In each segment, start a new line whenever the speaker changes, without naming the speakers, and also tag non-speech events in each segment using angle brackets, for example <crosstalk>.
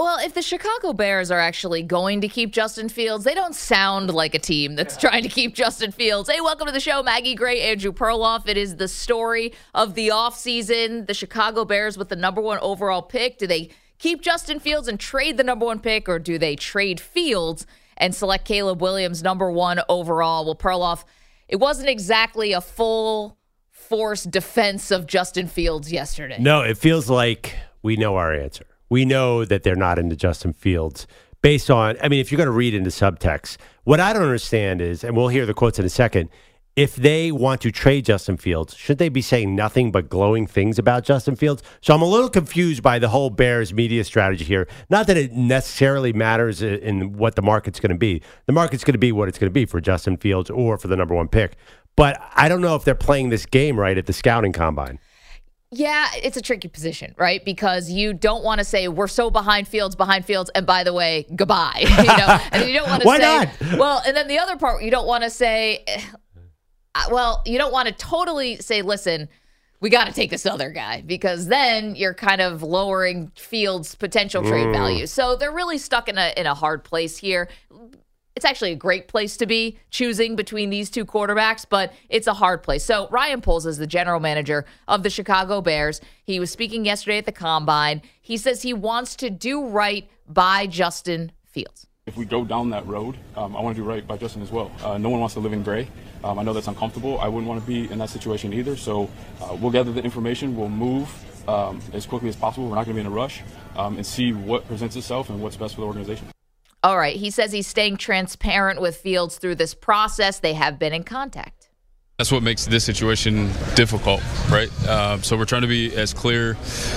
Well, if the Chicago Bears are actually going to keep Justin Fields, they don't sound like a team that's trying to keep Justin Fields. Hey, welcome to the show, Maggie Gray, Andrew Perloff. It is the story of the offseason. The Chicago Bears with the number one overall pick. Do they keep Justin Fields and trade the number one pick, or do they trade Fields and select Caleb Williams number one overall? Well, Perloff, it wasn't exactly a full force defense of Justin Fields yesterday.
No, it feels like we know our answer we know that they're not into Justin Fields based on, I mean, if you're going to read into subtext, what I don't understand is, and we'll hear the quotes in a second, if they want to trade Justin Fields, should they be saying nothing but glowing things about Justin Fields? So I'm a little confused by the whole Bears media strategy here. Not that it necessarily matters in what the market's going to be. The market's going to be what it's going to be for Justin Fields or for the number one pick. But I don't know if they're playing this game right at the scouting combine.
Yeah, it's a tricky position, right? Because you don't want to say we're so behind Fields, behind Fields, and by the way, goodbye. <laughs> you know, and you don't want to <laughs>
Why
say
not?
well, and then the other part you don't want to say uh, well, you don't want to totally say, listen, we got to take this other guy because then you're kind of lowering Fields' potential trade mm. value. So they're really stuck in a in a hard place here it's actually a great place to be choosing between these two quarterbacks, but it's a hard place. So Ryan Poles is the general manager of the Chicago Bears. He was speaking yesterday at the combine. He says he wants to do right by Justin Fields.
If we go down that road, um, I want to do right by Justin as well. Uh, no one wants to live in gray. Um, I know that's uncomfortable. I wouldn't want to be in that situation either. So uh, we'll gather the information. We'll move um, as quickly as possible. We're not going to be in a rush um, and see what presents itself and what's best for the organization.
All right. He says he's staying transparent with Fields through this process. They have been in contact.
That's what makes this situation difficult, right? Uh, so we're trying to be as clear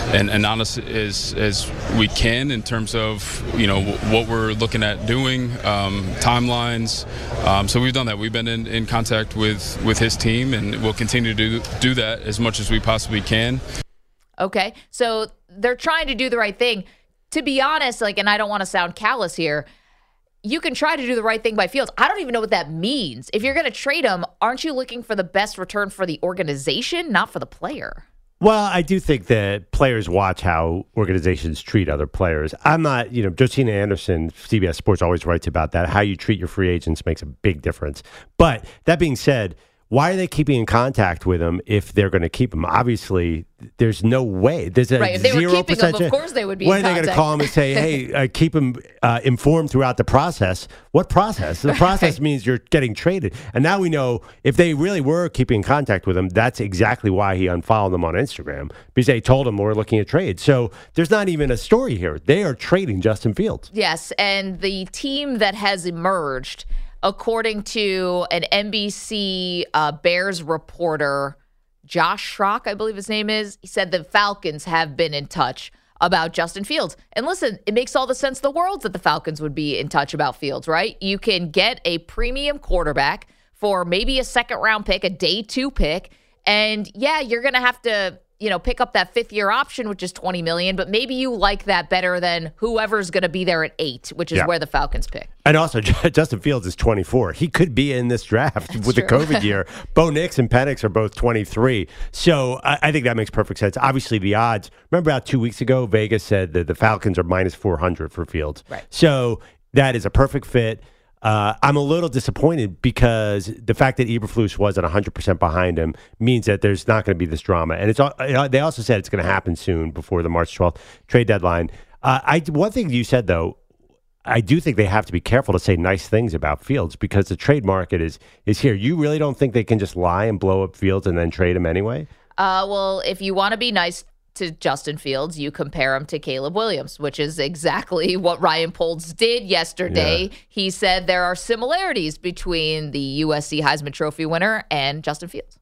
and, and honest as, as we can in terms of you know what we're looking at doing, um, timelines. Um, so we've done that. We've been in, in contact with with his team, and we'll continue to do, do that as much as we possibly can.
Okay, so they're trying to do the right thing to be honest, like, and I don't want to sound callous here, you can try to do the right thing by Fields. I don't even know what that means. If you're going to trade him, aren't you looking for the best return for the organization, not for the player?
Well, I do think that players watch how organizations treat other players. I'm not, you know, Josina Anderson, CBS Sports always writes about that. How you treat your free agents makes a big difference. But that being said, why are they keeping in contact with him if they're going to keep him? Obviously, there's no way. There's a
right. If
they
were keeping him, of course they would be.
When are they going to call him and say, <laughs> "Hey, uh, keep him uh, informed throughout the process"? What process? The <laughs> process right. means you're getting traded. And now we know if they really were keeping in contact with him, that's exactly why he unfollowed them on Instagram because they told him we're looking at trade. So there's not even a story here. They are trading Justin Fields.
Yes, and the team that has emerged according to an NBC uh, Bears reporter, Josh Schrock, I believe his name is. He said the Falcons have been in touch about Justin Fields. And listen, it makes all the sense in the world that the Falcons would be in touch about Fields, right? You can get a premium quarterback for maybe a second round pick, a day two pick. And yeah, you're going to have to you know, pick up that fifth year option, which is 20 million, but maybe you like that better than whoever's going to be there at eight, which is yeah. where the Falcons pick.
And also, <laughs> Justin Fields is 24. He could be in this draft That's with true. the COVID year. <laughs> Bo Nix and Penix are both 23. So I, I, think that makes perfect sense. Obviously, the odds, remember about two weeks ago, Vegas said that the Falcons are minus 400 for Fields.
Right.
So that is a perfect fit. Uh, I'm a little disappointed because the fact that Eberflus wasn't 100% behind him means that there's not going to be this drama. And it's they also said it's going to happen soon before the March 12th trade deadline. Uh, I one thing you said though, I do think they have to be careful to say nice things about Fields because the trade market is is here. You really don't think they can just lie and blow up Fields and then trade him anyway?
Uh, well, if you want to be nice to Justin Fields, you compare him to Caleb Williams, which is exactly <laughs> what Ryan Poles did yesterday. Yeah. He said there are similarities between the USC Heisman Trophy winner and Justin Fields.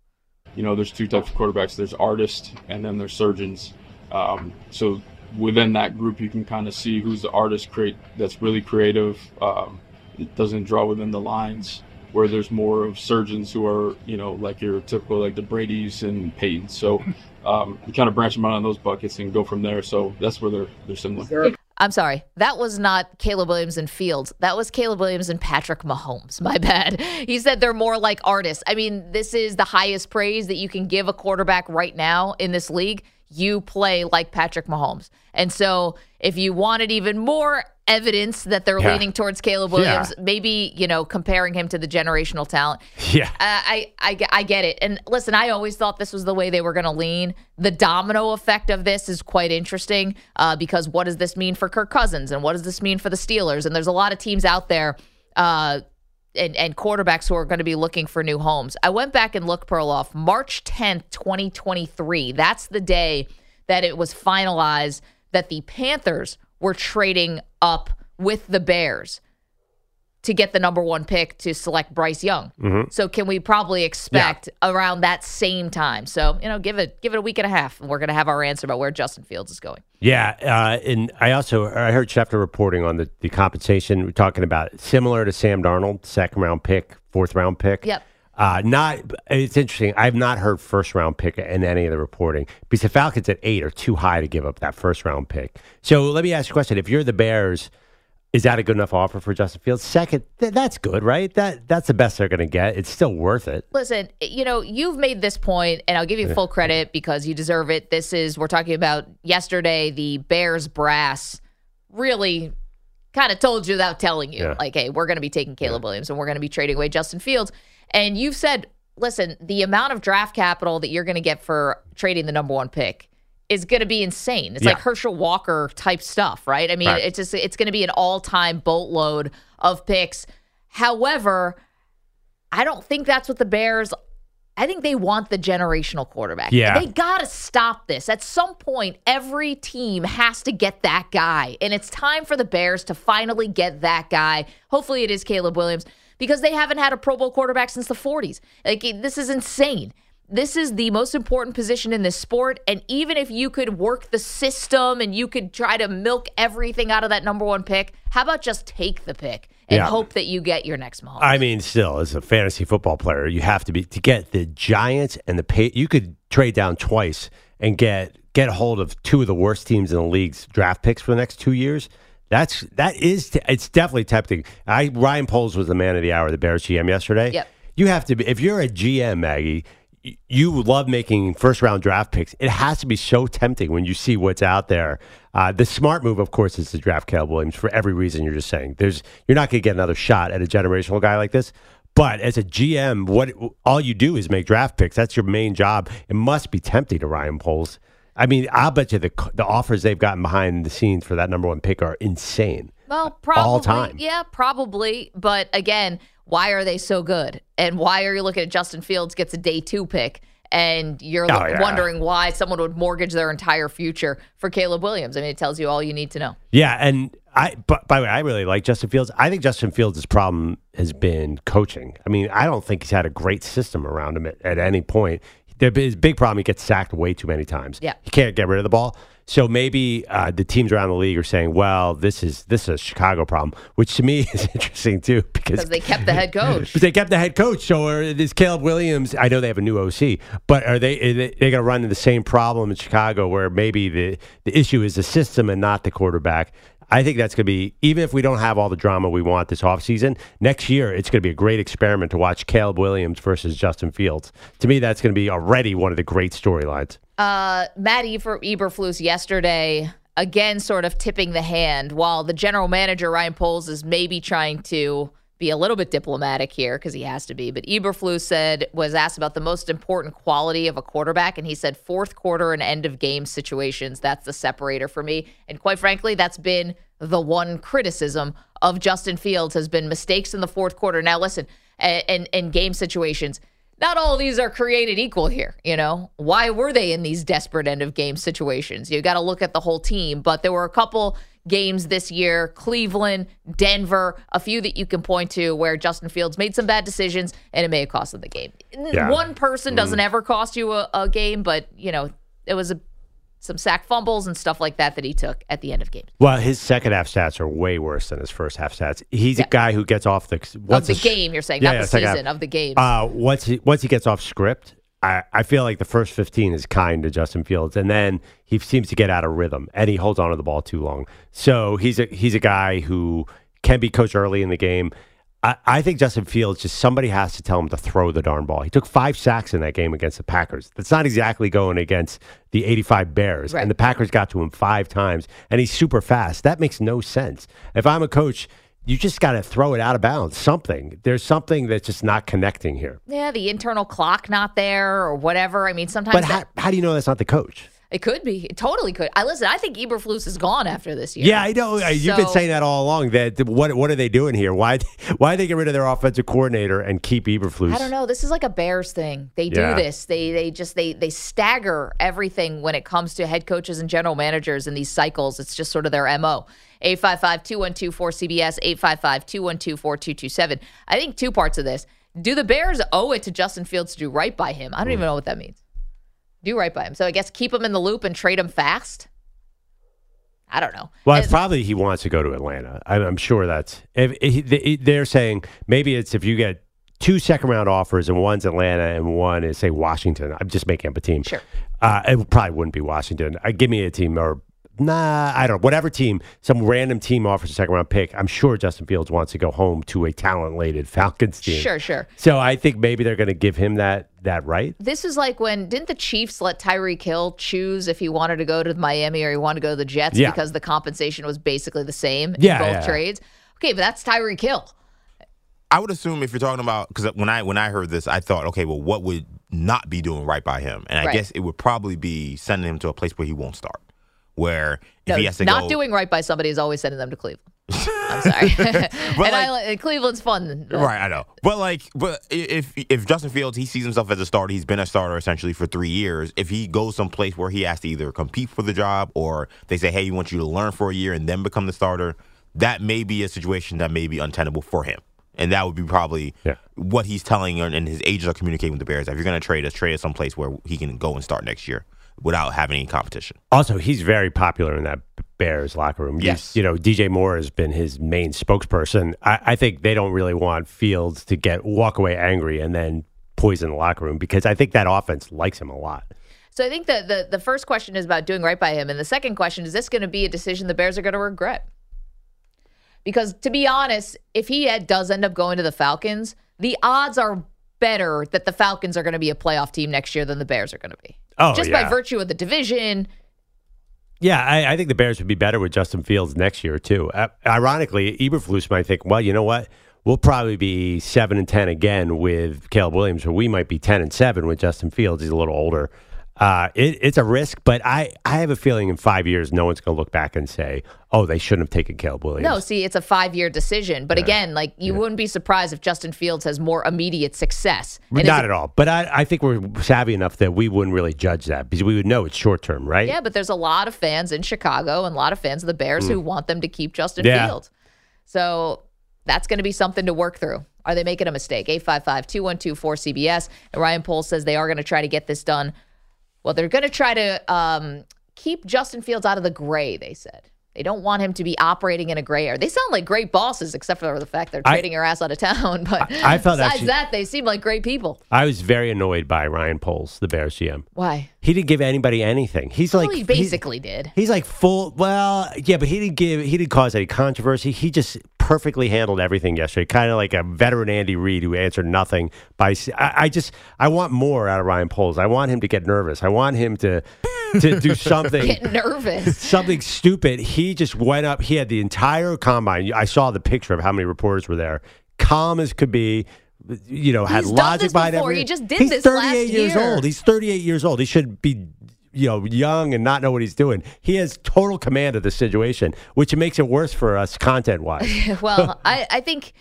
You know, there's two types of quarterbacks there's artists and then there's surgeons. Um, so within that group, you can kind of see who's the artist create that's really creative. Um, it doesn't draw within the lines where there's more of surgeons who are, you know, like your typical like the Brady's and Peyton. So um, you kind of branch them out on those buckets and go from there. So that's where they're they're similar.
I'm sorry. That was not Caleb Williams and Fields. That was Caleb Williams and Patrick Mahomes. <laughs> My bad. He said they're more like artists. I mean, this is the highest praise that you can give a quarterback right now in this league. you play like Patrick Mahomes. And so if you wanted even more evidence that they're
Yeah.
leaning towards Caleb Williams, maybe, you know, comparing him to the generational talent. <laughs>
Yeah.
Uh, I, I, I get it. And listen, I always thought this was the way they were going to lean. The domino effect of this is quite interesting uh, because what does this mean for Kirk Cousins and what does this mean for the Steelers? And there's a lot of teams out there uh, and, and quarterbacks who are going to be looking for new homes. I went back and looked, Perloff, March 10th, 2023. That's the day that it was finalized that the Panthers were trading up with the Bears to get the number one pick to select Bryce Young. So can we probably expect around that same time? So you know, give it give it a week and a half, and we're going to have our answer about where Justin Fields is going.
Yeah, uh, and I also I heard Schefter reporting on the, the compensation. We're talking about similar to Sam Darnold, second round pick, fourth round pick.
Yep.
Uh, not it's interesting. I've not heard first round pick in any of the reporting because the Falcons at eight are too high to give up that first round pick. So let me ask you a question: If you're the Bears, is that a good enough offer for Justin Fields? Second, th- that's good, right? That that's the best they're going to get. It's still worth it.
Listen, you know, you've made this point, and I'll give you full credit because you deserve it. This is, we're talking about yesterday, the Bears brass really kind of told you without telling you,
Yeah.
like, hey, we're going to be taking Caleb Williams and we're going to be trading away Justin Fields. And you've said, listen, the amount of draft capital that you're going to get for trading the number one pick is going to be insane. It's
Yeah.
like Herschel Walker type stuff, right? I mean,
Right.
it's just, it's going to be an all time boatload of picks. However, I don't think that's what the Bears. I think they want the generational quarterback.
Yeah.
They got to stop this. At some point, every team has to get that guy. And it's time for the Bears to finally get that guy. Hopefully, it is Caleb Williams because they haven't had a Pro Bowl quarterback since the 40s. Like, this is insane. This is the most important position in this sport. And even if you could work the system and you could try to milk everything out of that number one pick, how about just take the pick and
Yeah.
hope that you get your next Mahomes?
I mean, still, as a fantasy football player, you have to be to get the Giants and the pay. You could trade down twice and get get a hold of two of the worst teams in the league's draft picks for the next two years. That's that is t- it's definitely tempting. I Ryan Poles was the man of the hour, the Bears GM yesterday.
Yep.
You have to be if you're a GM, Maggie. You love making first round draft picks. It has to be so tempting when you see what's out there. Uh, the smart move, of course, is to draft Caleb Williams for every reason you're just saying. There's you're not going to get another shot at a generational guy like this. But as a GM, what all you do is make draft picks. That's your main job. It must be tempting to Ryan Poles. I mean, I'll bet you the the offers they've gotten behind the scenes for that number one pick are insane.
Well, probably.
all time.
Yeah, probably. But again, why are they so good? And why are you looking at Justin Fields gets a day two pick? And you're
Oh, yeah.
wondering why someone would mortgage their entire future for Caleb Williams. I mean, it tells you all you need to know.
Yeah, and I. But by the way, I really like Justin Fields. I think Justin Fields' problem has been coaching. I mean, I don't think he's had a great system around him at, at any point. The- big problem, he gets sacked way too many times.
Yeah.
he can't get rid of the ball. So maybe uh, the teams around the league are saying, "Well, this is this is a Chicago problem," which to me <laughs> is interesting too because
they kept the head coach.
but they kept the head coach. So are, is Caleb Williams? I know they have a new OC, but are they are they, they going to run into the same problem in Chicago where maybe the the issue is the system and not the quarterback? I think that's going to be even if we don't have all the drama we want this offseason, next year it's going to be a great experiment to watch Caleb Williams versus Justin Fields. To me, that's going to be already one of the great storylines.
Uh, Matt Eber, Eberflus yesterday again, sort of tipping the hand, while the general manager Ryan Poles is maybe trying to be a little bit diplomatic here because he has to be. But Eberflus said was asked about the most important quality of a quarterback, and he said fourth quarter and end of game situations. That's the separator for me. And quite frankly, that's been the one criticism of Justin Fields has been mistakes in the fourth quarter. Now listen, and and game situations not all these are created equal here. You know, why were they in these desperate end of game situations? You got to look at the whole team, but there were a couple games this year Cleveland, Denver, a few that you can point to where Justin Fields made some bad decisions and it may have cost them the game.
Yeah.
One person doesn't ever cost you a, a game, but, you know, it was a, some sack fumbles and stuff like that that he took at the end of games.
Well, his second half stats are way worse than his first half stats. He's
Yeah.
a guy who gets off the
Of
what's
the
his-
game, you're saying,
Yeah,
not the
second half.
season, of the game.
Uh, once he once he gets off script, I, I feel like the first fifteen is kind to Justin Fields, and then he seems to get out of rhythm and he holds on to the ball too long. So he's a he's a guy who can be coached early in the game. I, I think Justin Fields just somebody has to tell him to throw the darn ball. He took five sacks in that game against the Packers. That's not exactly going against the 85 Bears.
Right.
And the Packers got to him five times, and he's super fast. That makes no sense. If I'm a coach, you just got to throw it out of bounds. Something. There's something that's just not connecting here.
Yeah, the internal clock not there or whatever. I mean, sometimes
But
that-
how, how do you know that's not the coach?
it could be. It totally could. I listen. I think Eberflus is gone after this year.
Yeah, I know. Uh, You've been saying that all along. That what what are they doing here? Why <laughs> why they get rid of their offensive coordinator and keep Eberflus?
I don't know. This is like a Bears thing. They
Yeah.
do this. They they just they they stagger everything when it comes to head coaches and general managers in these cycles. It's just sort of their MO. 855-212-4CBS, 855-212-4227. I think two parts of this. Do the Bears owe it to Justin Fields to do right by him? I don't
Hmm.
even know what that means. Do right by him. So I guess keep him in the loop and trade him fast. I don't know.
Well,
And-
probably he wants to go to Atlanta. I'm, I'm sure that's. If, if they- they're saying maybe it's if you get two second round offers and one's Atlanta and one is say Washington. I'm just making up a team.
Sure.
Uh, it probably wouldn't be Washington. Uh, give me a team or nah, I don't know. Whatever team, some random team offers a second round pick. I'm sure Justin Fields wants to go home to a talent laden <laughs> Falcons team.
Sure, sure.
So I think maybe they're going to give him that that right.
This is like when didn't the Chiefs let Tyreek Hill choose if he wanted to go to Miami or he wanted to go to the Jets
Yeah.
because the compensation was basically the same
Yeah,
in both
yeah.
trades? Okay, but that's Tyreek Hill.
I would assume if you're talking about because when I when I heard this, I thought, okay, well, what would not be doing right by him? And I
Right.
guess it would probably be sending him to a place where he won't start. Where if
No,
he has to
not
go,
doing right by somebody is always sending them to Cleveland. I'm sorry, <laughs> <laughs> and I, li- Cleveland's fun.
Right, I know. But like, but if if Justin Fields he sees himself as a starter, he's been a starter essentially for three years. If he goes someplace where he has to either compete for the job or they say, hey, we want you to learn for a year and then become the starter, that may be a situation that may be untenable for him. And that would be probably
Yeah.
what he's telling and and his agents are communicating with the Bears. If you're going to trade us, trade us someplace where he can go and start next year without having any competition.
Also, he's very popular in that Bears locker room. You-
Yes.
You, know, DJ Moore has been his main spokesperson. I, I think they don't really want Fields to get walk away angry and then poison the locker room because I think that offense likes him a lot.
So I think that the the first question is about doing right by him, and the second question is this going to be a decision the Bears are going to regret? Because to be honest, if he had, does end up going to the Falcons, the odds are better that the Falcons are going to be a playoff team next year than the Bears are going to be.
Oh,
just by virtue of the division.
Yeah, I, I think the Bears would be better with Justin Fields next year too. Uh, ironically, Eberflus might think, well, you know what? We'll probably be seven and ten again with Caleb Williams, or we might be ten and seven with Justin Fields. He's a little older. Uh, it, it's a risk, but I, I have a feeling in five years, no one's going to look back and say, "Oh, they shouldn't have taken Caleb Williams."
No, see, it's a five year decision. But again, like you wouldn't be surprised if Justin Fields has more immediate success. And
not at all. But I, I think we're savvy enough that we wouldn't really judge that because we would know it's short term, right?
Yeah, but there's a lot of fans in Chicago and a lot of fans of the Bears who want them to keep Justin.
Yeah.
Fields. So that's going to be something to work through. Are they making a mistake? 855 212 4CBS. And Ryan Poles says they are going to try to get this done. Well, they're going to try to um, keep Justin Fields out of the gray, they said. They don't want him to be operating in a gray area. They sound like great bosses, except for the fact they're
I-
trading your ass out of town. <laughs> But
I- I felt
besides
actually-
that, they seem like great people.
I was very annoyed by Ryan Poles, the Bears GM.
Why?
He didn't give anybody anything. He's like
well, he
he-
basically did.
He's like full. Well, yeah, but he didn't give. He didn't cause any controversy. He just perfectly handled everything yesterday. Kind of like a veteran Andy Reid who answered nothing. By I just I want more out of Ryan Poles. I want him to get nervous. I want him to to do <laughs> something.
Get nervous. <laughs>
Something stupid. He just went up. He had the entire combine. I saw the picture of how many reporters were there. Calm as could be. You know, had
He's
logic behind everything.
He just did
He's
this
38
last
years
year.
old. He's 38 years old. He should be, you know, young and not know what he's doing. He has total command of the situation, which makes it worse for us content wise. <laughs>
well, <laughs> I, I think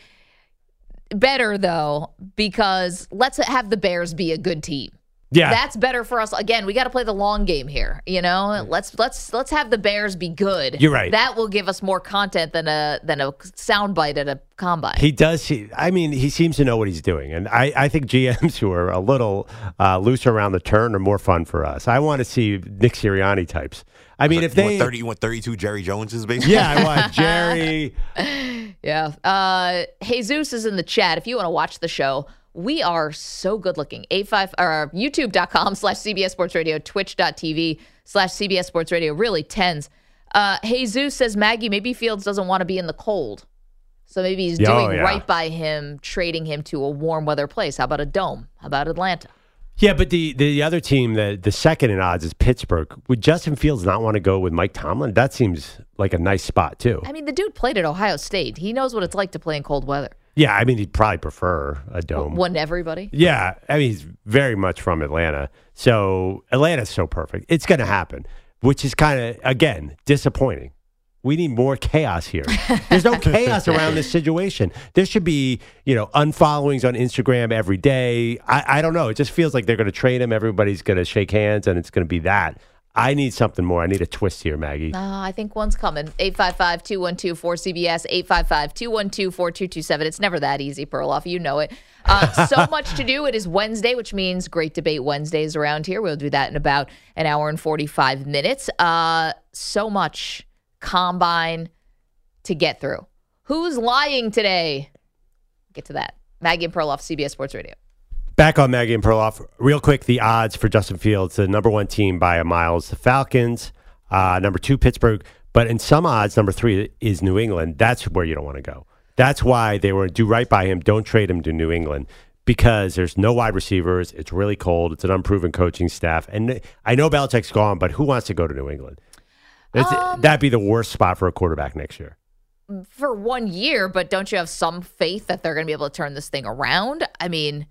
better though because let's have the Bears be a good team.
Yeah.
That's better for us. Again, we got to play the long game here. You know, let's let's let's have the Bears be good.
You're right.
That will give us more content than a than a soundbite at a combine.
He does. He, I mean, he seems to know what he's doing, and I, I think GMs who are a little uh, looser around the turn are more fun for us. I want to see Nick Sirianni types. I mean, if
you
they,
want thirty, you want thirty-two Jerry Joneses, basically.
yeah, I want <laughs> Jerry. <laughs>
Yeah. Uh, Jesus is in the chat. If you want to watch the show, we are so good looking. 85 or youtube.com slash CBS Sports Radio, twitch.tv slash CBS Sports Radio, really tens. Uh, Jesus says, Maggie, maybe Fields doesn't want to be in the cold. So maybe he's
Oh,
doing
yeah.
right by him, trading him to a warm weather place. How about a dome? How about Atlanta?
Yeah, but the, the other team, the the second in odds is Pittsburgh. Would Justin Fields not want to go with Mike Tomlin? That seems like a nice spot too.
I mean, the dude played at Ohio State. He knows what it's like to play in cold weather.
Yeah, I mean he'd probably prefer a dome.
Wouldn't everybody?
Yeah, I mean he's very much from Atlanta, so Atlanta's so perfect. It's going to happen, which is kind of again disappointing. We need more chaos here. There's no chaos around this situation. There should be, you know, unfollowings on Instagram every day. I, I don't know. It just feels like they're going to trade him. Everybody's going to shake hands, and it's going to be that. I need something more. I need a twist here, Maggie.
Uh, I think one's coming. 855 212 4CBS, 855 212 4227. It's never that easy, Perloff. You know it. Uh, <laughs> so much to do. It is Wednesday, which means Great Debate Wednesdays around here. We'll do that in about an hour and 45 minutes. Uh, so much combine to get through. Who's lying today? Get to that. Maggie and Perloff, CBS Sports Radio.
Back on Maggie and Perloff, real quick. The odds for Justin Fields, the number one team by a mile is the Falcons. Uh, number two, Pittsburgh. But in some odds, number three is New England. That's where you don't want to go. That's why they were do right by him. Don't trade him to New England because there's no wide receivers. It's really cold. It's an unproven coaching staff. And I know Belichick's gone, but who wants to go to New England? That's- that'd be the worst spot for a quarterback next year.
For one year, but don't you have some faith that they're going to be able to turn this thing around? I mean,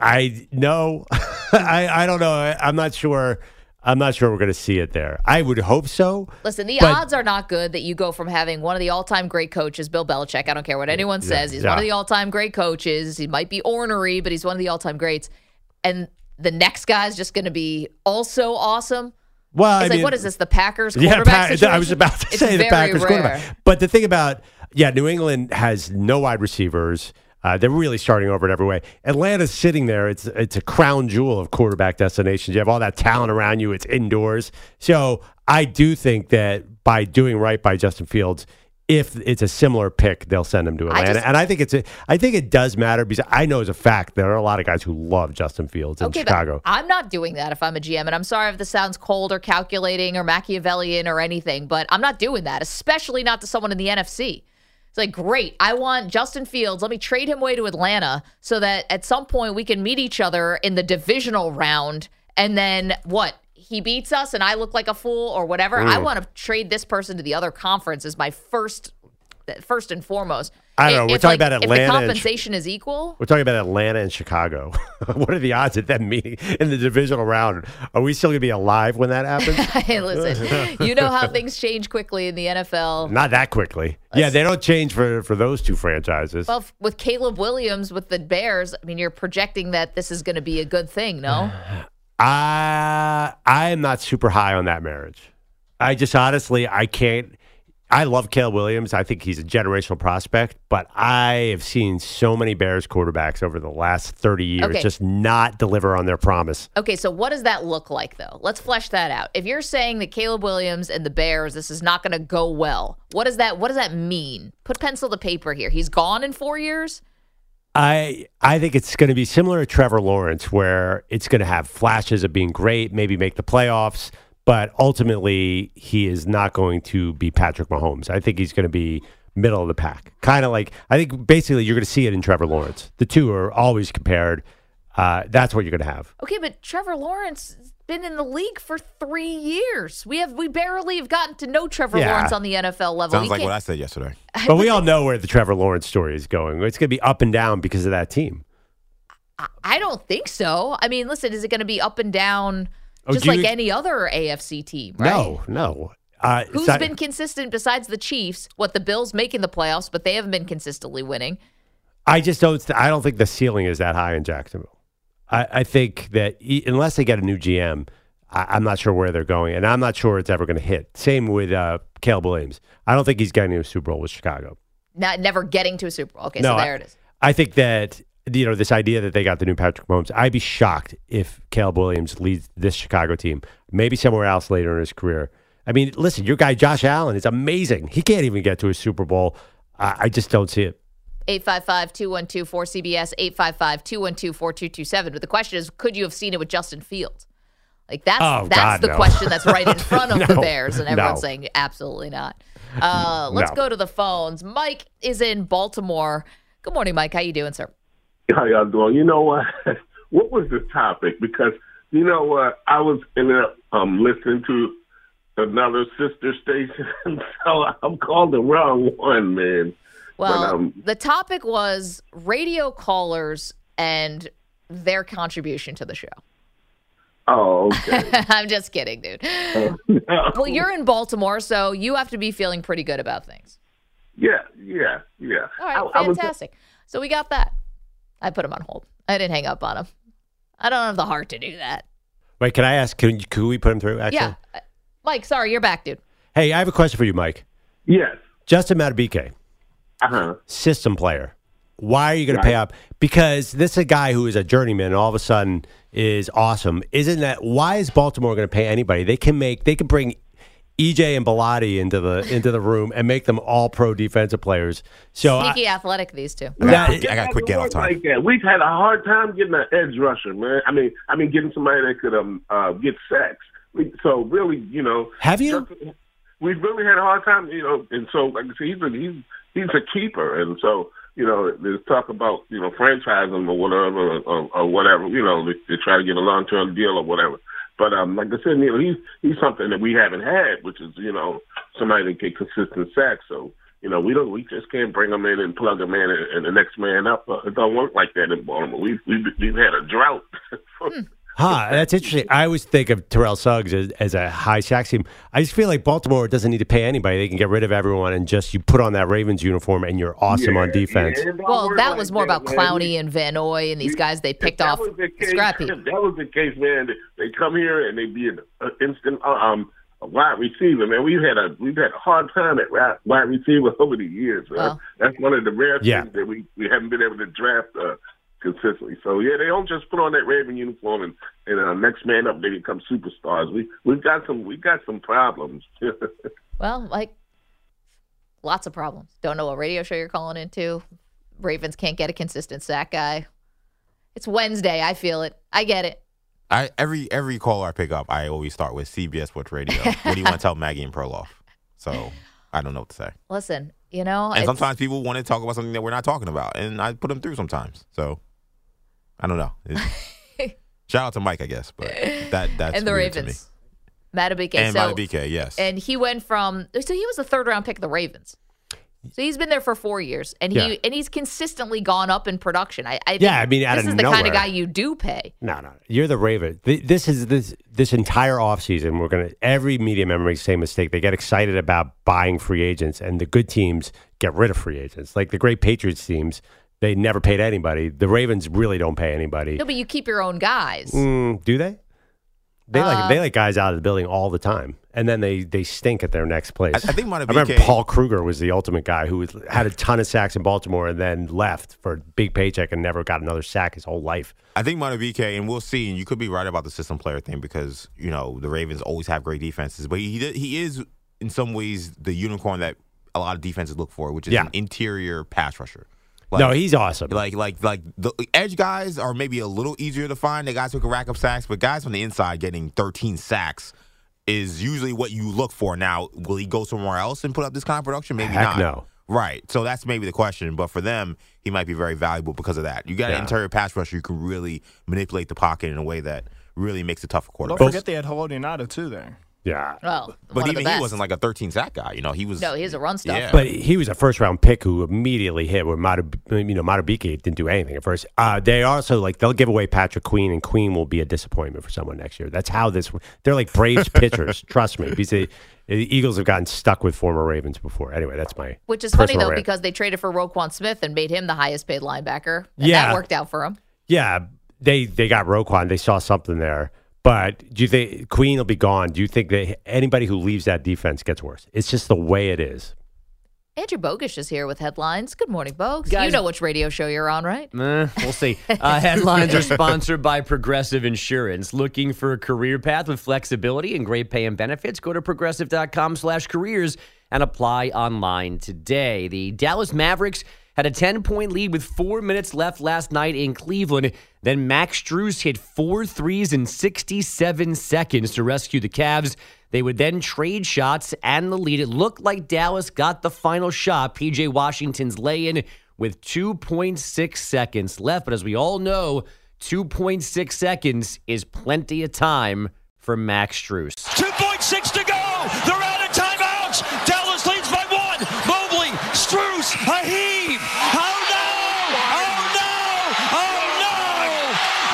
I no, <laughs> I I don't know. I, I'm not sure. I'm not sure we're going to see it there. I would hope so.
Listen, the
But-
odds are not good that you go from having one of the all-time great coaches, Bill Belichick. I don't care what anyone says. He's one of the all-time great coaches. He might be ornery, but he's one of the all-time greats. And the next guy is just going to be also awesome.
Well,
It's
I
like,
mean,
what is this? The Packers
Yeah, Pa-
situation?
I was about to
It's
say the Packers
rare.
quarterback. But the thing about yeah, New England has no wide receivers. Uh, they're really starting over in every way. Atlanta's sitting there. It's it's a crown jewel of quarterback destinations. You have all that talent around you. It's indoors. So I do think that by doing right by Justin Fields, if it's a similar pick, they'll send him to Atlanta.
just-
and I think it's a, I think it does matter because I know as a fact there are a lot of guys who love Justin Fields in
Okay,
Chicago.
but I'm not doing that if I'm a GM. And I'm sorry if this sounds cold or calculating or Machiavellian or anything, but I'm not doing that, especially not to someone in the NFC. It's like, great, I want Justin Fields. Let me trade him away to Atlanta so that at some point we can meet each other in the divisional round. And then what? He beats us and I look like a fool or whatever. I
Mm.
want to trade this person to the other conference is my first, first and foremost.
I don't know.
If-
We're
if,
talking
like,
about
If
Atlanta
the
and Chi-
compensation is equal,
We're talking about Atlanta and Chicago. <laughs> what are the odds of them meeting in the divisional round? Are we still going to be alive when that happens? <laughs>
Hey, listen, you know how things change quickly in the NFL.
Not that quickly. Yeah, they don't change for, for those two franchises.
Well, with Caleb Williams with the Bears, I mean, you're projecting that this is going to be a good thing, no? <sighs>
I I am not super high on that marriage. I just honestly I can't. I love Caleb Williams. I think he's a generational prospect, but I have seen so many Bears quarterbacks over the last 30 years
Okay.
just not deliver on their promise.
Okay, so what does that look like, though? Let's flesh that out. If you're saying that Caleb Williams and the Bears, this is not going to go well, what does that what does that mean? Put pencil to paper here. He's gone in four years.
I I think it's going to be similar to Trevor Lawrence, where it's going to have flashes of being great, maybe make the playoffs, but ultimately he is not going to be Patrick Mahomes. I think he's going to be middle of the pack, kind of like I think basically you're going to see it in Trevor Lawrence. The two are always compared. Uh, that's what you're going to have.
Okay, but Trevor Lawrence has been in the league for three years. We have we barely have gotten to know Trevor
Yeah.
Lawrence on the NFL level.
Sounds
We
like
can't-
what I said yesterday. <laughs>
But we all know where the Trevor Lawrence story is going. It's going to be up and down because of that team.
I don't think so. I mean, listen, is it going to be up and down
Oh,
just
do you-
like any other AFC team, right?
No, no. Uh,
Who's
not-
been consistent besides the Chiefs? What the Bills making the playoffs, but they haven't been consistently winning.
I just don't. I don't think the ceiling is that high in Jacksonville. I, I think that unless they get a new GM, I, I'm not sure where they're going, and I'm not sure it's ever going to hit. Same with uh, Caleb Williams. I don't think he's getting to a Super Bowl with Chicago.
Not never getting to a Super Bowl. Okay,
no,
so
I-
there it is.
I think that you know this idea that they got the new Patrick Mahomes. I'd be shocked if Caleb Williams leads this Chicago team, maybe somewhere else later in his career. I mean, listen, your guy Josh Allen is amazing. He can't even get to a Super Bowl. I, I just don't see it.
855-212-4CBS, 855-212-4227. But the question is, could you have seen it with Justin Fields? Like that's
Oh,
that's
God,
the
no.
question that's right in <laughs> front of the Bears, and everyone's
no.
saying absolutely not. Uh, let's
No.
go to the phones. Mike is in Baltimore. Good morning, Mike. How you doing, sir? <laughs>
How y'all doing? You know what? <laughs> what was the topic? Because you know what? I was ended up um, listening to another sister station, <laughs> so I'm called the wrong one, man.
Well,
um,
the topic was radio callers and their contribution to the show.
Oh, okay.
I'm just kidding, dude. Well, you're in Baltimore, so you have to be feeling pretty good about things.
yeah, yeah, yeah.
All right,
I, I was-
fantastic. so we got that. I put him on hold. I didn't hang up on him. I don't have the heart to do that.
Wait, can I ask? Can, could we put him through? Actually,
Yeah. Uh, Mike, sorry, you're back, dude.
Hey, I have a question for you, Mike.
yes.
Justin Madubuike,
Uh huh.
system player. Why are you going to pay up? Because this is a guy who is a journeyman and all of a sudden is awesome. Isn't that why is Baltimore going to pay anybody? They can make they can bring EJ and Bellotti into the into the room and make them all pro defensive players. So I,
Sneaky athletic, these two.
I got,
That-
quick, I got quick get off time.
Like that. We've had a hard time getting an edge rusher, man. I mean, I mean, getting somebody that could um uh, get sacks. So really, you know,
have you?
We've really had a hard time, you know, and so like I said, he's a he's he's a keeper, and so you know, there's talk about you know franchising or whatever or, or, or whatever, you know, to, to try to get a long term deal or whatever. But um, like I said, know, he's he's something that we haven't had, which is you know somebody that get consistent sacks. So you know, we don't we just can't bring him in and plug him in and, and the next man up. Uh, it don't work like that in Baltimore. We've we've, we've had a drought. <laughs>
Huh, that's interesting. I always think of Terrell Suggs as, as a high sack team. I just feel like Baltimore doesn't need to pay anybody. They can get rid of everyone and just you put on that Ravens uniform and you're awesome on defense.
Yeah,
Well, that was more about
man.
Clowney and Van Noy and these guys they picked off
the case,
scrappy.
If that was the case, man, they come here and they be an uh, instant uh, um a wide receiver, man. We've had a we've had a hard time at wide wide receiver over the years. Man.
Well.
That's one of the rare
Yeah.
things that we, we haven't been able to draft uh, consistently. So yeah, they don't just put on that Raven uniform and and uh, next man up they become superstars. We we've got some we got some problems. <laughs>
Well, like lots of problems. Don't know what radio show you're calling into. Ravens can't get a consistent sack guy. It's Wednesday. I feel it. I get it.
I every every caller I pick up, I always start with CBS Sports Radio. what do you want to tell Maggie and Perloff? So I don't know what to say.
Listen, you know,
And sometimes people want to talk about something that we're not talking about, and I put them through sometimes. So I don't know. It's- <laughs> shout out to Mike, I guess, but that that's
and the
weird to me.
Ravens. Madubuike.
and
so,
BK, yes.
and he went from so he was the third round pick of the Ravens. So he's been there for four years, and he
Yeah.
and he's consistently gone up in production. I, I
Yeah, I mean, out
this
of
is the kind of guy you do pay.
No, no, you're the Raven. This is this this entire offseason, We're gonna every media member makes the same mistake. They get excited about buying free agents, and the good teams get rid of free agents. Like the great Patriots teams, they never paid anybody. The Ravens really don't pay anybody.
No, but you keep your own guys.
Mm, do they? They
Uh,
like they like guys out of the building all the time, and then they they stink at their next place.
I- I think Madubuike-
I remember Paul Kruger was the ultimate guy who was, had a ton of sacks in Baltimore and then left for a big paycheck and never got another sack his whole life.
I think Madubuike, and we'll see. And you could be right about the system player thing because you know the Ravens always have great defenses, but he he is in some ways the unicorn that a lot of defenses look for, which is
Yeah.
an interior pass rusher.
No, he's awesome.
Like like like the edge guys are maybe a little easier to find. The guys who can rack up sacks, but guys from the inside getting 13 sacks is usually what you look for. Now, will he go somewhere else and put up this kind of production? Maybe
Heck
not.
no.
Right. So that's maybe the question. But for them, he might be very valuable because of that. You got
Yeah.
an interior pass rusher, you can really manipulate the pocket in a way that really makes it tough for
Don't forget they had Haloti Ngata too there.
Yeah.
Well,
But
one of
even
the
he wasn't like a 13 sack guy. You know, he was.
No, he's a run stuffer.
Yeah.
But he was a first round pick who immediately hit where Matab- you know Madubuike didn't do anything at first. Uh, they also like they'll give away Patrick Queen and Queen will be a disappointment for someone next year. That's how this. They're like Braves <laughs> pitchers. Trust me, because they, the Eagles have gotten stuck with former Ravens before. Anyway, that's my
Which is funny though
rant.
because they traded for Roquan Smith and made him the highest paid linebacker. And
Yeah.
that worked out for him.
yeah they they got Roquan. They saw something there. But do you think Queen will be gone? Do you think that anybody who leaves that defense gets worse? It's just the way it is.
Andrew Bogusch is here with headlines. Good morning, Bogues. you know which radio show you're on, right?
Eh, we'll see. Uh, <laughs> headlines are sponsored by Progressive Insurance. Looking for a career path with flexibility and great pay and benefits? Go to progressive.com slash careers and apply online today. The Dallas Mavericks had a 10 point lead with four minutes left last night in Cleveland. Then Max Strus hit four threes in 67 seconds to rescue the Cavs. They would then trade shots and the lead. It looked like Dallas got the final shot. PJ Washington's lay in with 2.6 seconds left. But as we all know, 2.6 seconds is plenty of time for Max Strus.
2.6 to go. They're out of timeouts. Dallas leads by one. Mobley, Strus, a heave. Oh no! Oh no! Oh no!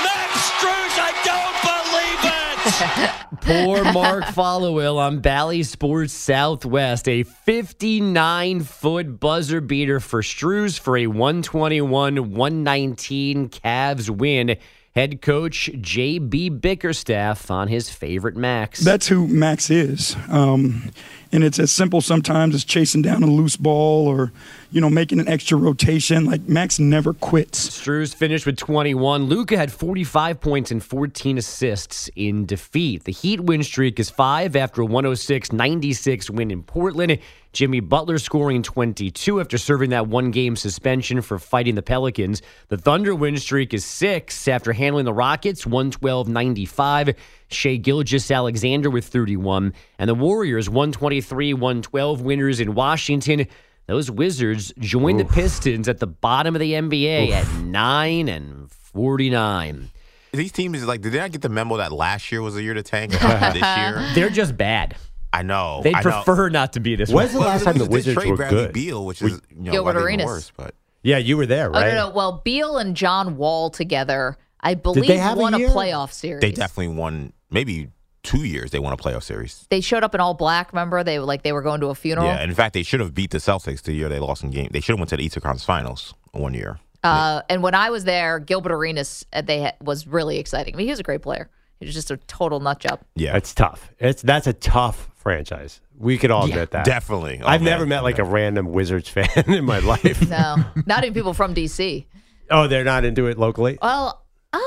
Max Strus, I don't believe it.
Poor Mark <laughs> Followill on Bally Sports Southwest. A 59 foot buzzer beater for Strus for a 121 119 Cavs win. Head coach J.B. Bickerstaff on his favorite Max.
That's who Max is. Um, and it's as simple sometimes as chasing down a loose ball or, you know, making an extra rotation. Like Max never quits.
Strus finished with 21. Luka had 45 points and 14 assists in defeat. The Heat win streak is five after a 106 96 win in Portland. Jimmy Butler scoring 22 after serving that one game suspension for fighting the Pelicans. The Thunder win streak is six after handling the Rockets 112 95. Shai Gilgeous-Alexander with 31. And the Warriors 123 112 winners in Washington. Those Wizards join the Pistons at the bottom of the NBA at 9 and 49.
These teams like did they not get the memo that last year was a year to tank? <laughs> This year,
They're just bad.
I know.
They
I know.
prefer not to be this
When's
way.
the last time the
They
Wizards
trade
were
Bradley
good?
Beal, which is you know,
Gilbert
why they even
Arenas.
worse, but
Yeah, you were there,
Oh
right?
no, no. Well, Beal and John Wall together, I believe,
they have a
won a,
year?
playoff series.
they definitely won. Maybe two years they won a playoff series.
They showed up in all black. Remember, they were like they were going to a funeral.
Yeah, in fact, they should have beat the Celtics the year they lost in game. They should have went to the Eastern Conference Finals one year.
Uh, and when I was there, Gilbert Arenas, uh, they ha- was really exciting. I mean, he was a great player. He was just a total nut job.
Yeah,
It's tough. It's that's a tough franchise. We could all admit that.
definitely. Oh,
I've
man.
never met like a random Wizards <laughs> fan in my life.
No, not even people from DC.
oh, they're not into it locally.
Well, um,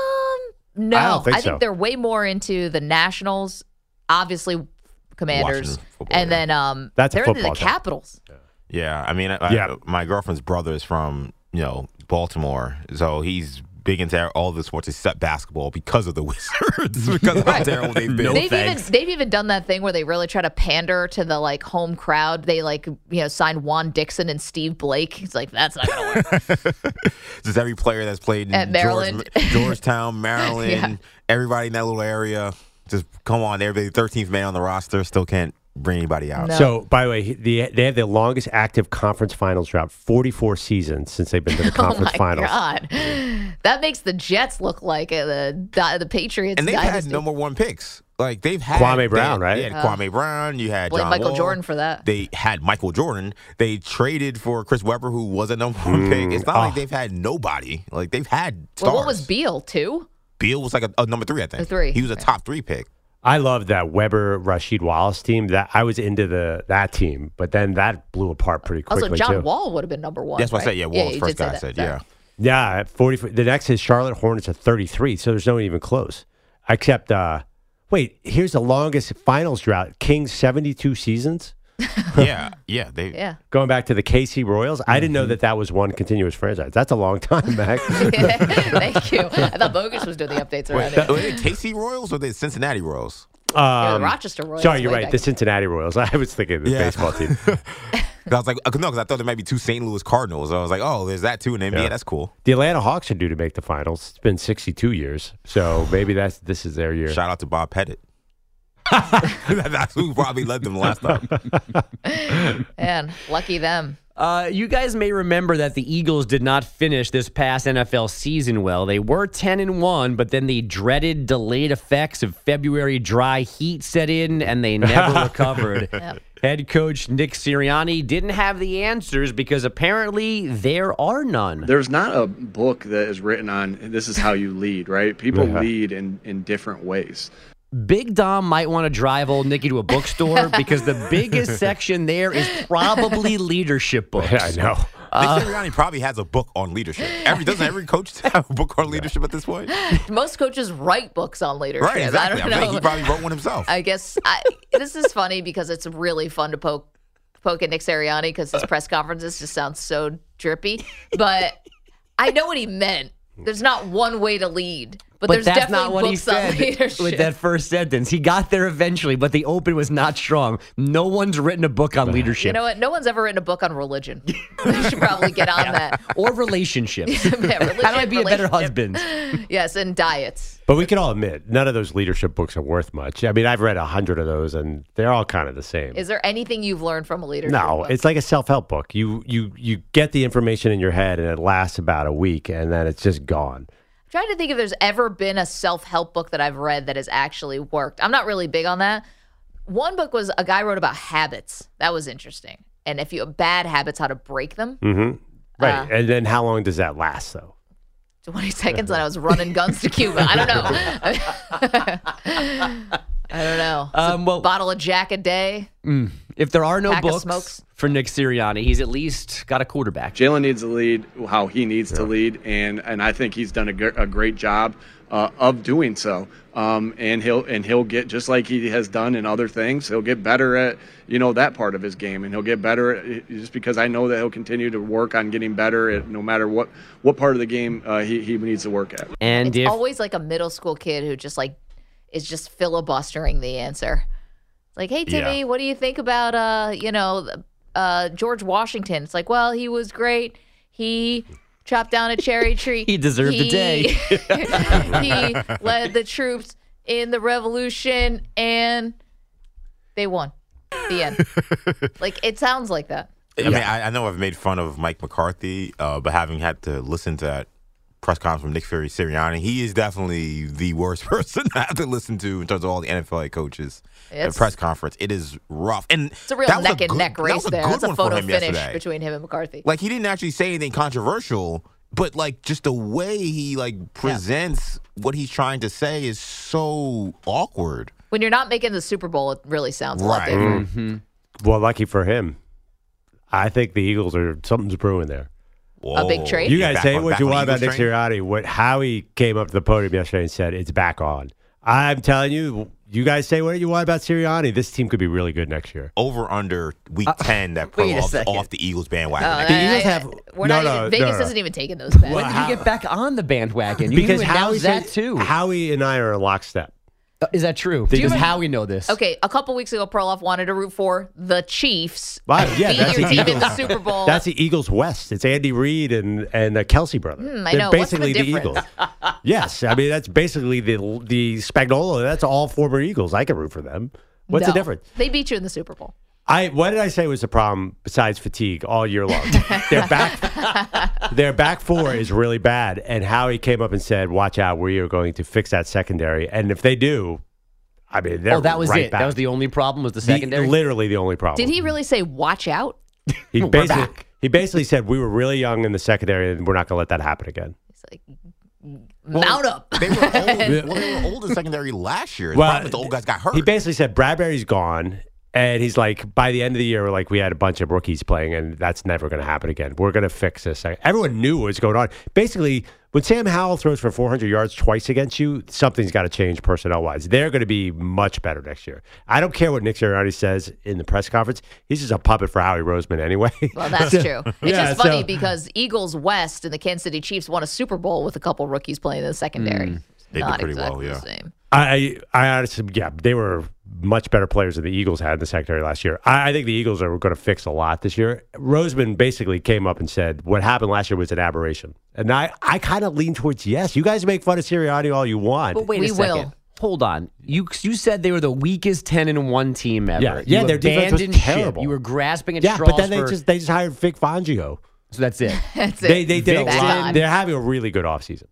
no,
I don't think so.
they're way more into the Nationals. Obviously, Commanders,
football,
and
yeah.
then um,
That's a
they're into the
football team.
Capitals.
Yeah, I mean, I,
Yeah.
I, my girlfriend's brother is from you know Baltimore, so he's big into all the sports except basketball because of the <laughs> Wizards because of how terrible they've been.
No
they've
thanks.
even they've even done that thing where they really try to pander to the like home crowd. They like you know sign Juan Dixon and Steve Blake. He's like that's not gonna work. <laughs>
Just every player that's played in
At Maryland.
George, Georgetown, <laughs> Maryland,
Yeah.
everybody in that little area. Just come on, everybody, thirteenth man on the roster still can't bring anybody out.
No.
So, by the way, the, they have the longest active conference finals drought, 44 seasons since they've been to the <laughs> conference finals.
oh my
finals.
god, that makes the Jets look like uh, the the Patriots.
and they've
dynasty.
had number one picks. Like they've had
Kwame
they-
Brown, right?
They had Kwame Brown. You had
Blame
John
Michael
Wall.
Jordan for that.
They had Michael Jordan. They traded for Chris Webber, who was a number one pick. It's not like they've had nobody. Like they've had stars.
Well, what was Beal too?
Beal was like a, a number three, I think.
A three,
He was a
right.
top three pick.
I love that Webber Rasheed Wallace team. That I was into the that team, but then that blew apart pretty quickly
Also, John
too.
Wall would have been number one.
That's what I said. Yeah, Wall was
you
first
did say
guy I said.
Sorry.
Yeah.
Yeah, at 40. The next is Charlotte Hornets at 33, so there's no one even close. Except, uh, wait, here's the longest finals drought: Kings 72 seasons.
Yeah, yeah. They
Yeah.
Going back to the KC Royals, I didn't
Mm-hmm.
know that that was one continuous franchise. That's a long time, <laughs> Max.
Thank you. I thought Bogus was doing the updates around
Were
here.
they KC Royals or the Cincinnati Royals?
Yeah,
Um,
the Rochester Royals.
sorry, you're right. The Cincinnati Royals. <laughs> I was thinking of the
Yeah.
baseball team. <laughs>
I was like, uh, no, because I thought there might be two St. Louis Cardinals. I was like, oh, there's that too in the NBA.
Yeah.
That's cool.
The Atlanta Hawks are due to make the finals. It's been 62 years, so maybe that's this is their year.
Shout out to Bob Pettit. <laughs> That's who probably led them last time. <laughs>
Man, lucky them.
Uh, you guys may remember that the Eagles did not finish this past NFL season well. They were 10 and 1, but then the dreaded delayed effects of February dry heat set in and they never <laughs> recovered.
Yep.
Head coach Nick Sirianni didn't have the answers because apparently there are none.
There's not a book that is written on this is how you lead, right? People
Yeah.
lead in, in different ways.
Big Dom might want to drive old Nicky to a bookstore <laughs> because the biggest <laughs> section there is probably leadership books.
I know.
Nick Sirianni uh, probably has a book on leadership. Every doesn't every coach <laughs> have a book on leadership at this point?
Most coaches write books on leadership.
Right, exactly.
I
I,
don't
think
know.
he probably wrote one himself.
I guess I, this is funny because it's really fun to poke poke at Nick Sirianni because his press conferences just sound so drippy. But I know what he meant. There's not one way to lead, but,
But
there's
that's
definitely
not what he
books on leadership. <laughs>
with that first sentence. He got there eventually, but the open was not strong. No one's written a book on leadership
you know what? No one's ever written a book on religion. <laughs> we should probably get on <laughs> that.
or relationships.
Yeah,
How do I be a better husband?
Yes, and diets.
But we can all admit, none of those leadership books are worth much. I mean, I've read a hundred of those, and they're all kind of the same.
Is there anything you've learned from a leadership
no,
book?
it's like a self-help book. You you you get the information in your head, and it lasts about a week, and then it's just gone.
I'm trying to think if there's ever been a self-help book that I've read that has actually worked. I'm not really big on that. One book was a guy wrote about habits. That was interesting. And if you have bad habits, how to break them.
hmm Right,
Uh,
and then how long does that last, though?
20 seconds and I was <laughs> running guns to Cuba. I don't know. <laughs> I don't know.
Um, well-
bottle of Jack a day.
If there are no books
smokes.
for Nick Sirianni, he's at least got a quarterback.
Jalen needs to lead how he needs to lead, and and I think he's done a, gr- a great job uh, of doing so. Um, and he'll and he'll get just like he has done in other things. He'll get better at you know that part of his game, and he'll get better at, just because I know that he'll continue to work on getting better at no matter what what part of the game uh, he he needs to work at.
And
It's
if
always like a middle school kid who just like is just filibustering the answer. Like, hey Timmy,
Yeah.
what do you think about uh, you know, uh George Washington? It's like, well, he was great. He chopped down a cherry <laughs> tree.
He deserved a day. <laughs> <laughs>
he led the troops in the revolution and they won. The end. like it sounds like that.
I mean, I, I know I've made fun of Mike McCarthy, uh, but having had to listen to that press conference from Nick Fury Sirianni, he is definitely the worst <laughs> person to have to listen to in terms of all the NFL coaches. at
It's-
a press conference, it is rough, and
It's a real
that was
neck and
good-
neck
that
race
was a
there.
good
It's a photo finish
yesterday.
between him and McCarthy.
Like he didn't actually say anything controversial, but like just the way he like presents what he's trying to say is so awkward.
when you're not making the Super Bowl, it really sounds a lot
Right.
different.
Mm-hmm.
Well, lucky for him, I think the Eagles are something's brewing there.
A big trade?
You guys
Back
say
on-
what you want about Nick
Eagles?
Sirianni. What how he came up to the podium yesterday and said it's back on. I'm telling you, you guys say what you want about Sirianni. This team could be really good next year.
Over under week uh, ten that
wait
pro off, off the Eagles bandwagon.
Oh,
The
I-
Eagles
I-
have-
we're
no,
not
no,
even,
no,
Vegas
no.
isn't even taking those bets.
when did
how-
you get back on the bandwagon? You
Because Howie
that
said-
too.
Howie and I are in lockstep.
Uh, Is that true? Does Howie know how we know this?
Okay, a couple weeks ago, Perloff wanted to root for the Chiefs.
Well, yeah,
beat
that's the
in
Eagles.
the Super Bowl.
That's the Eagles West. It's Andy Reid and and a Kelsey brother.
Hmm, I
They're
know. What's the
basically the,
difference?
Eagles. yes, I mean that's basically the the Spagnuolo. That's all former Eagles. I can root for them. What's
No.
the difference?
They beat you in the Super Bowl.
I what did I say was the problem besides fatigue all year long? their back <laughs> their back four is really bad, and Howie came up and said, "Watch out, we are going to fix that secondary." And if they do, I mean, they're
Oh, that was
right
it.
Back.
That was the only problem. Was the
The-
secondary?
literally the only problem.
Did he really say "watch out"?
He
We're
basically
back.
he basically said we were really young in the secondary, and we're not going to let that happen again.
It's like mount up.
They were <laughs> old. well, they were old in secondary last year. The
Well,
the old guys got hurt.
He basically said Bradberry's gone, and he's like, by the end of the year, like we had a bunch of rookies playing, and that's never going to happen again. We're going to fix this. Everyone knew what was going on. Basically, when Sam Howell throws for 400 yards twice against you, something's got to change personnel wise. They're going to be much better next year. I don't care what Nick Sirianni says in the press conference. He's just a puppet for Howie Roseman anyway.
Well, that's <laughs> true. It's
Yeah,
just funny
so-
because Eagles West and the Kansas City Chiefs won a Super Bowl with a couple rookies playing in the secondary.
Mm.
They did
Not
pretty well, yeah.
the same.
I, I honestly, yeah, they were much better players than the Eagles had in the secondary last year. I, I think the Eagles are going to fix a lot this year. Roseman basically came up and said what happened last year was an aberration, and I, I kind of lean towards yes. You guys make fun of Sirianni all you want.
But wait
We
a second.
will.
Hold on. You you said they were the weakest ten and one team ever.
Yeah,
You
yeah, their defense was
abandoned ship.
terrible.
You were grasping at
yeah,
straws
but then they just they just hired Vic Fangio.
so that's it <laughs>
That's it.
They they did a lot.
Fangio.
They're having a really good offseason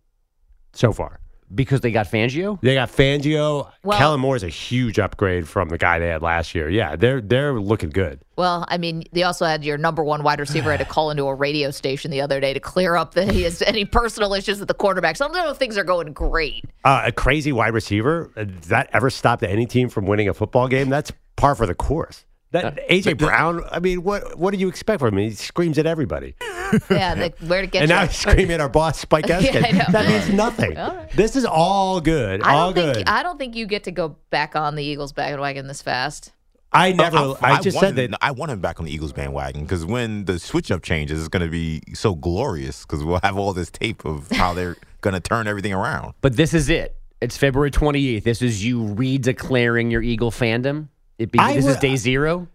so far.
Because they got Fangio.
They got Fangio.
Well-
Kellen Moore is a huge upgrade from the guy they had last year. Yeah, they're they're looking good.
Well, I mean, they also had your number one wide receiver had to call into a radio station the other day to clear up that he has <laughs> any personal issues with the quarterback. So I don't know if things are going great.
Uh, a crazy wide receiver. uh, Does that ever stopped any team from winning a football game? That's par for the course. That AJ Brown. I mean, what what do you expect from him? He screams at everybody, <laughs>
Yeah, the, where to get
and
you.
now he's screaming at our boss Spike <laughs>
Yeah,
Eskin.
I know.
that means nothing.
All right.
This is all good.
I
all good.
think I don't think you get to go back on the Eagles bandwagon this fast.
I never.
Oh,
I, just
want
said
him,
that.
I want him back on the Eagles bandwagon because when the switch up changes, it's going to be so glorious because we'll have all this tape of how they're <laughs> going to turn everything around.
But this is it. It's February 28th. This is you redeclaring your Eagle fandom. It be,
I
this is day zero.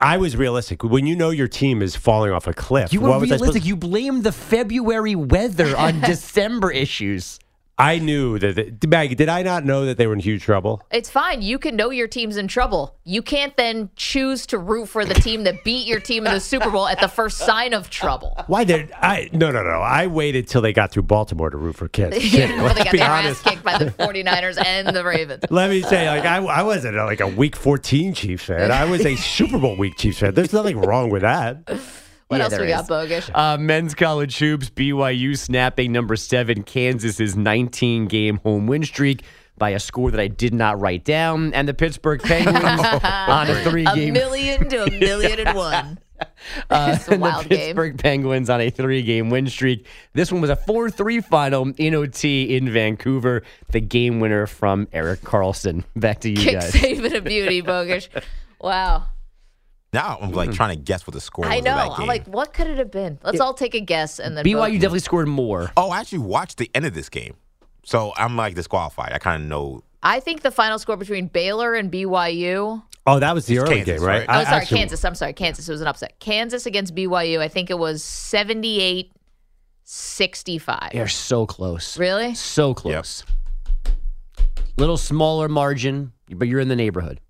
I was realistic. When you know your team is falling off a cliff,
You
what
were
was I supposed-
realistic. You blamed the February weather on <laughs> December issues.
I knew that. The, Maggie, did I not know that they were in huge trouble?
It's fine. You can know your team's in trouble. You can't then choose to root for the team that beat your team in the Super Bowl at the first sign of trouble.
Why did I? No, no, no. I waited till they got through Baltimore to root for Kansas City. <laughs>
Yeah, well, they got
be
their ass
honest.
kicked by the 49ers and the Ravens.
Let me say, like I, I wasn't like a Week 14 Chiefs fan. I was a Super Bowl Week Chiefs fan. There's nothing wrong with that.
What
Yeah,
else we got,
is.
Bogusch?
Uh, men's college hoops, BYU snapping number seven, Kansas's 19 game home win streak by a score that I did not write down. And the Pittsburgh <laughs> Penguins on a three game.
a
game
million to a <laughs> million and one.
Uh, <laughs> and
wild
the
game.
Pittsburgh Penguins on a three-game win streak. This one was a 4-3 final in OT in Vancouver. The game winner from Erik Karlsson. Back to you
Kick
guys.
saving a beauty, Bogusch. Wow.
Now I'm like mm-hmm. trying to guess what the score was
I
of that
know.
game.
I'm like, what could it have been? Let's all take a guess and then
BYU
vote.
definitely scored more.
oh, I actually watched the end of this game, so I'm like disqualified. I kind of know.
I think the final score between Baylor and BYU.
Oh, that was the
It's
early
Kansas,
game, right?
right?
Oh, sorry,
actually-
Kansas. I'm sorry, Kansas. It was an upset. Kansas against BYU. I think it was 78 65.
They're so close.
Really?
So close. Little smaller margin, but you're in the neighborhood.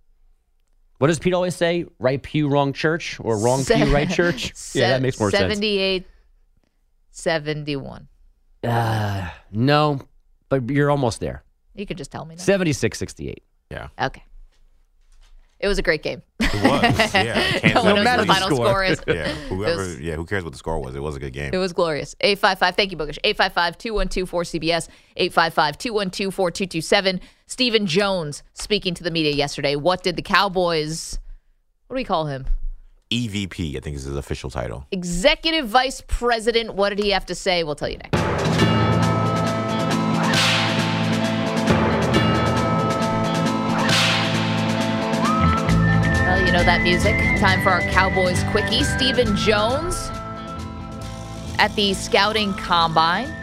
What does Pete always say? Right pew, wrong church, or wrong
Se-
pew, right church? <laughs> yeah, that makes more sense.
78 71.
Uh, no, but you're almost there.
You could just tell me now.
76 68.
Yeah,
Okay. It was a great game.
it was. Yeah, <laughs> Kansas
No
matter
the
the
final
score.
score is.
Yeah, <laughs> whoever.
was-
yeah, who cares what the score was? It was a good game.
It was glorious. 855, thank you, Bogusch. 855 212 4CBS, 855 212 4227. Stephen Jones speaking to the media yesterday. What did the Cowboys, what do we call him?
EVP, I think is his official title.
Executive Vice President. What did he have to say? We'll tell you next. You know that music. Time for our Cowboys quickie. Stephen Jones at the scouting combine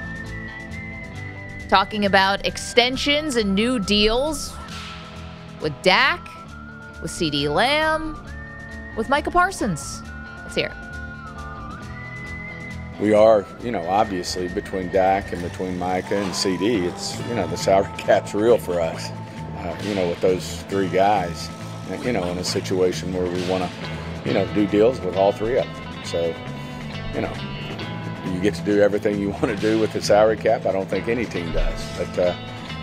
talking about extensions and new deals with Dak, with CeeDee Lamb, with Micah Parsons. Let's hear
we are, you know, obviously between Dak and between Micah and CeeDee, it's, you know, the salary <laughs> cap's real for us, uh, you know, with those three guys, you know, in a situation where we want to, you know, do deals with all three of them. So, you know, you get to do everything you <laughs> want to do with the salary cap. I don't think any team does. But, uh,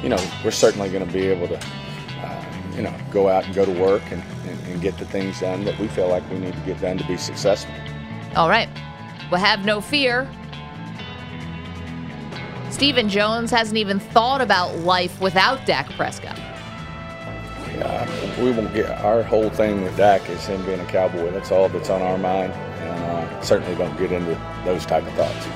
you know, we're certainly going to be able to, uh, you know, go out and go to work and, and, and get the things done that we feel like we need to get done to be successful.
All right. Well, have no fear. Stephen Jones hasn't even thought about life without Dak Prescott.
Yeah, we won't get our whole thing with Dak is him being a cowboy. That's all that's on our mind, and uh, certainly don't get into those type of thoughts.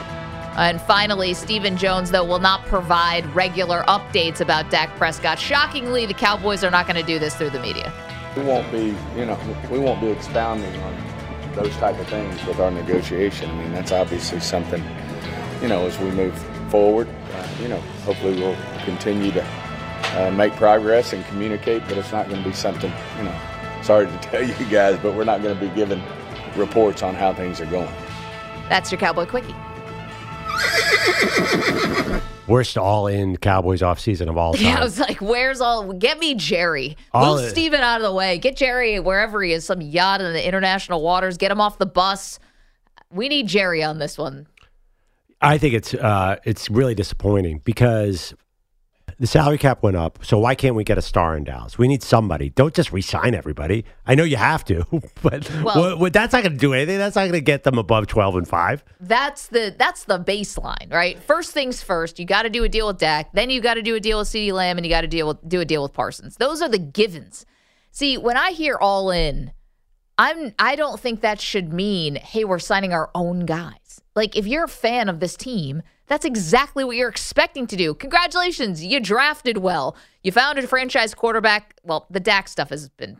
And finally, Stephen Jones, though, will not provide regular updates about Dak Prescott. Shockingly, the Cowboys are not going to do this through the media.
We won't be, you know, we won't be expounding on those type of things with our negotiation. I mean, that's obviously something, you know, as we move forward. Uh, you know, hopefully we'll continue to uh, make progress and communicate, but it's not going to be something, you know. Sorry to <laughs> tell you guys, but we're not going to be giving reports on how things are going.
That's your Cowboy Quickie.
Worst all-in Cowboys offseason of all time. <laughs>
Yeah, I was like, where's all, get me Jerry.
All
Move
it-
Stephen out of the way. Get Jerry wherever he is, some yacht in the international waters. Get him off the bus. We need Jerry on this one.
I think it's uh, it's really disappointing because the salary cap went up. So why can't we get a star in Dallas? We need somebody. Don't just resign everybody. I know you have to, <laughs> but
Well-
what- that's not going to do anything. That's not going to get them above twelve and five.
That's the that's the baseline, right? First things first, you got to do a deal with Dak, then you got to do a deal with CeeDee Lamb, and you got to deal with do a deal with Parsons. Those are the givens. See, when I hear all in, I'm I don't think that should mean, hey, we're signing our own guys. Like if you're a fan of this team, that's exactly what you're expecting to do. Congratulations, you drafted well. You found a franchise quarterback. Well, the Dak stuff has been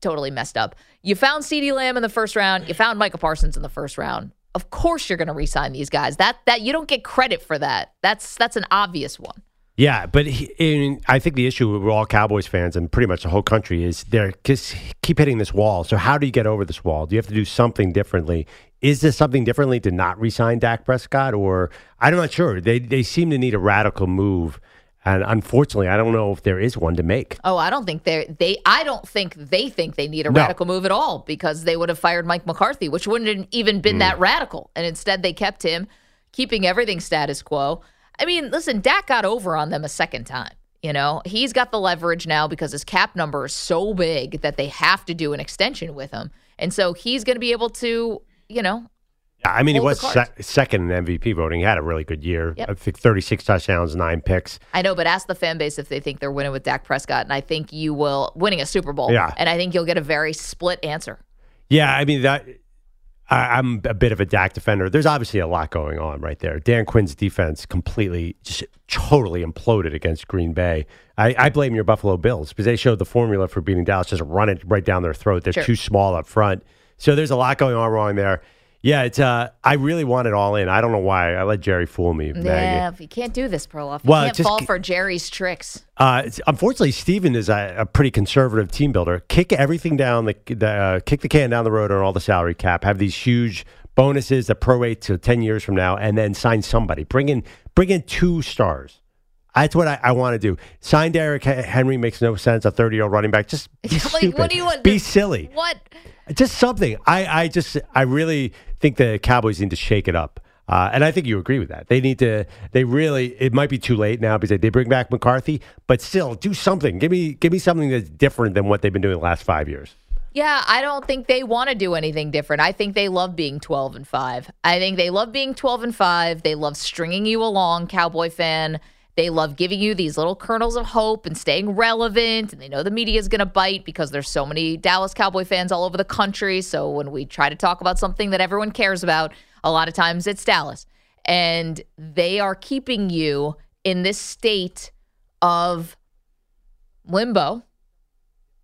totally messed up. You found CeeDee Lamb in the first round. You found Michael Parsons in the first round. Of course you're going to re-sign these guys. That that you don't get credit for that. That's that's an obvious one.
Yeah, but he, in, I think the issue with all Cowboys fans and pretty much the whole country is they're just keep hitting this wall. So how do you get over this wall? Do you have to do something differently? Is this something differently to not resign Dak Prescott, or I'm not sure. They they seem to need a radical move, and unfortunately, I don't know if there is one to make.
Oh, I don't think they they I don't think they think they need a
No.
radical move at all because they would have fired Mike McCarthy, which wouldn't have even been that mm. radical. And instead they kept him, keeping everything status quo. I mean, listen, Dak got over on them a second time. You know, he's got the leverage now because his cap number is so big that they have to do an extension with him. And so he's going to be able to, you know,
I mean, he was se- second in MVP voting. He had a really good year.
Yep.
I think 36 touchdowns, nine picks.
I know, but ask the fan base if they think they're winning with Dak Prescott. And I think you will winning a Super Bowl.
Yeah.
And I think you'll get a very split answer.
Yeah, I mean that. I, I'm a bit of a Dak defender. There's obviously a lot going on right there. Dan Quinn's defense completely, just totally imploded against Green Bay. I, I blame your Buffalo Bills because they showed the formula for beating Dallas. Just run it right down their throat. They're
Sure.
too small up front. So there's a lot going on wrong there. Yeah, it's. Uh, I really want it all in. I don't know why. I let Jerry fool me. Maggie.
Yeah, you can't do this, Perloff. You
Well,
can't
just
fall for Jerry's tricks.
Uh, it's- unfortunately, Stephen is a, a pretty conservative team builder. Kick everything down the, the uh, kick the can down the road on all the salary cap. Have these huge bonuses that prorate to ten years from now, and then sign somebody. Bring in bring in two stars. That's what I, I want to do. Sign Derrick Henry makes no sense. A thirty year old running back. Just <laughs> be
Like,
stupid.
what do you want?
Be silly.
What?
Just something. I, I just I really think the Cowboys need to shake it up. Uh, and I think you agree with that. They need to. They really. It might be too late now because they bring back McCarthy, but still do something. Give me give me something that's different than what they've been doing the last five years.
Yeah, I don't think they want to do anything different. I think they love being 12 and 5. I think they love being 12 and 5. They love stringing you along, Cowboy fan. They love giving you these little kernels of hope and staying relevant. And they know the media is going to bite because there's so many Dallas Cowboy fans all over the country. So when we try to talk about something that everyone cares about, a lot of times it's Dallas. And they are keeping you in this state of limbo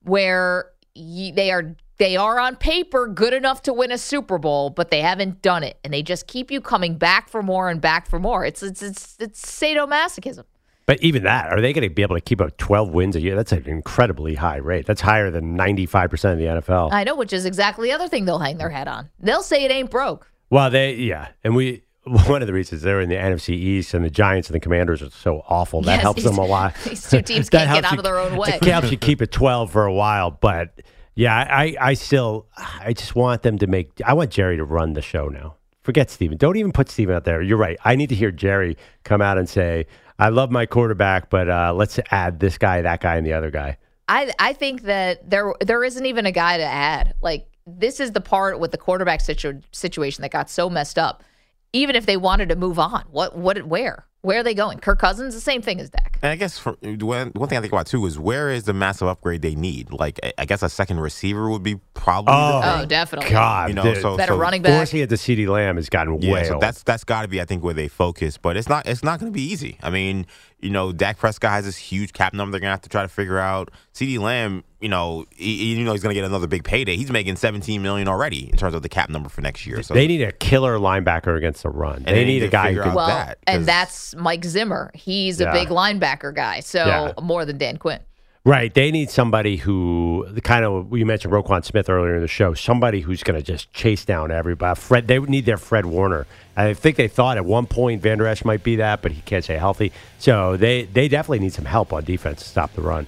where y- they are they are on paper good enough to win a Super Bowl, but they haven't done it, and they just keep you coming back for more and back for more. It's it's it's, it's sadomasochism.
But even that, are they going to be able to keep up twelve wins a year? That's an incredibly high rate. That's higher than ninety five percent of the NFL.
I know, which is exactly the other thing they'll hang their hat on. They'll say it ain't broke.
Well, they yeah, and we <laughs> one of the reasons they're in the NFC East and the Giants and the Commanders are so awful. That
Yes,
helps
these-
them a lot. <laughs>
these two teams can't get out
you-
of their own way.
It helps you keep it twelve for a while, but yeah, I I still I just want them to make. I want Jerry to run the show now. Forget Stephen. Don't even put Stephen out there. You're right. I need to hear Jerry come out and say, "I love my quarterback, but uh, let's add this guy, that guy, and the other guy."
I I think that there there isn't even a guy to add. Like this is the part with the quarterback situ- situation that got so messed up. Even if they wanted to move on, what what where where are they going? Kirk Cousins, the same thing as Dak.
And I guess for, one, one thing I think about too is where is the massive upgrade they need? Like, I- I guess a second receiver would be probably.
Oh,
the
Oh,
oh
definitely.
God,
You know,
the-
so
Better
so
running back.
forcing it to CeeDee Lamb has gotten
Yeah,
way
so
old.
that's that's got to be, I think, where they focus. But it's not it's not going to be easy. I mean, you know, Dak Prescott has this huge cap number they're going to have to try to figure out. CeeDee Lamb, you know, he, you know he's going to get another big payday. He's making 17 million already in terms of the cap number for next year. So
they need a killer linebacker against the run. They,
they
need,
need
a guy who can.
out
Well,
that, 'cause-
and that's Mike Zimmer. He's a
Yeah.
big linebacker guy, so
Yeah.
more than Dan Quinn.
Right. They need somebody who, the kind of, you mentioned Roquan Smith earlier in the show, somebody who's going to just chase down everybody. Fred, they would need their Fred Warner. I think they thought at one point Vander Esch might be that, but he can't stay healthy. So they, they definitely need some help on defense to stop the run.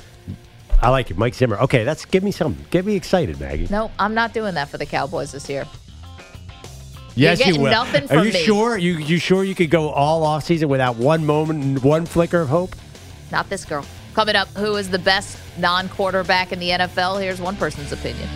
I like it. Mike Zimmer. Okay, that's give me some. Get me excited, Maggie.
No, I'm not doing that for the Cowboys this year.
yes, you will.
nothing
Are you
me.
sure? You you sure you could go all off season without one moment, one flicker of hope?
Not this girl. Coming up, who is the best non quarterback in the NFL? Here's one person's opinion.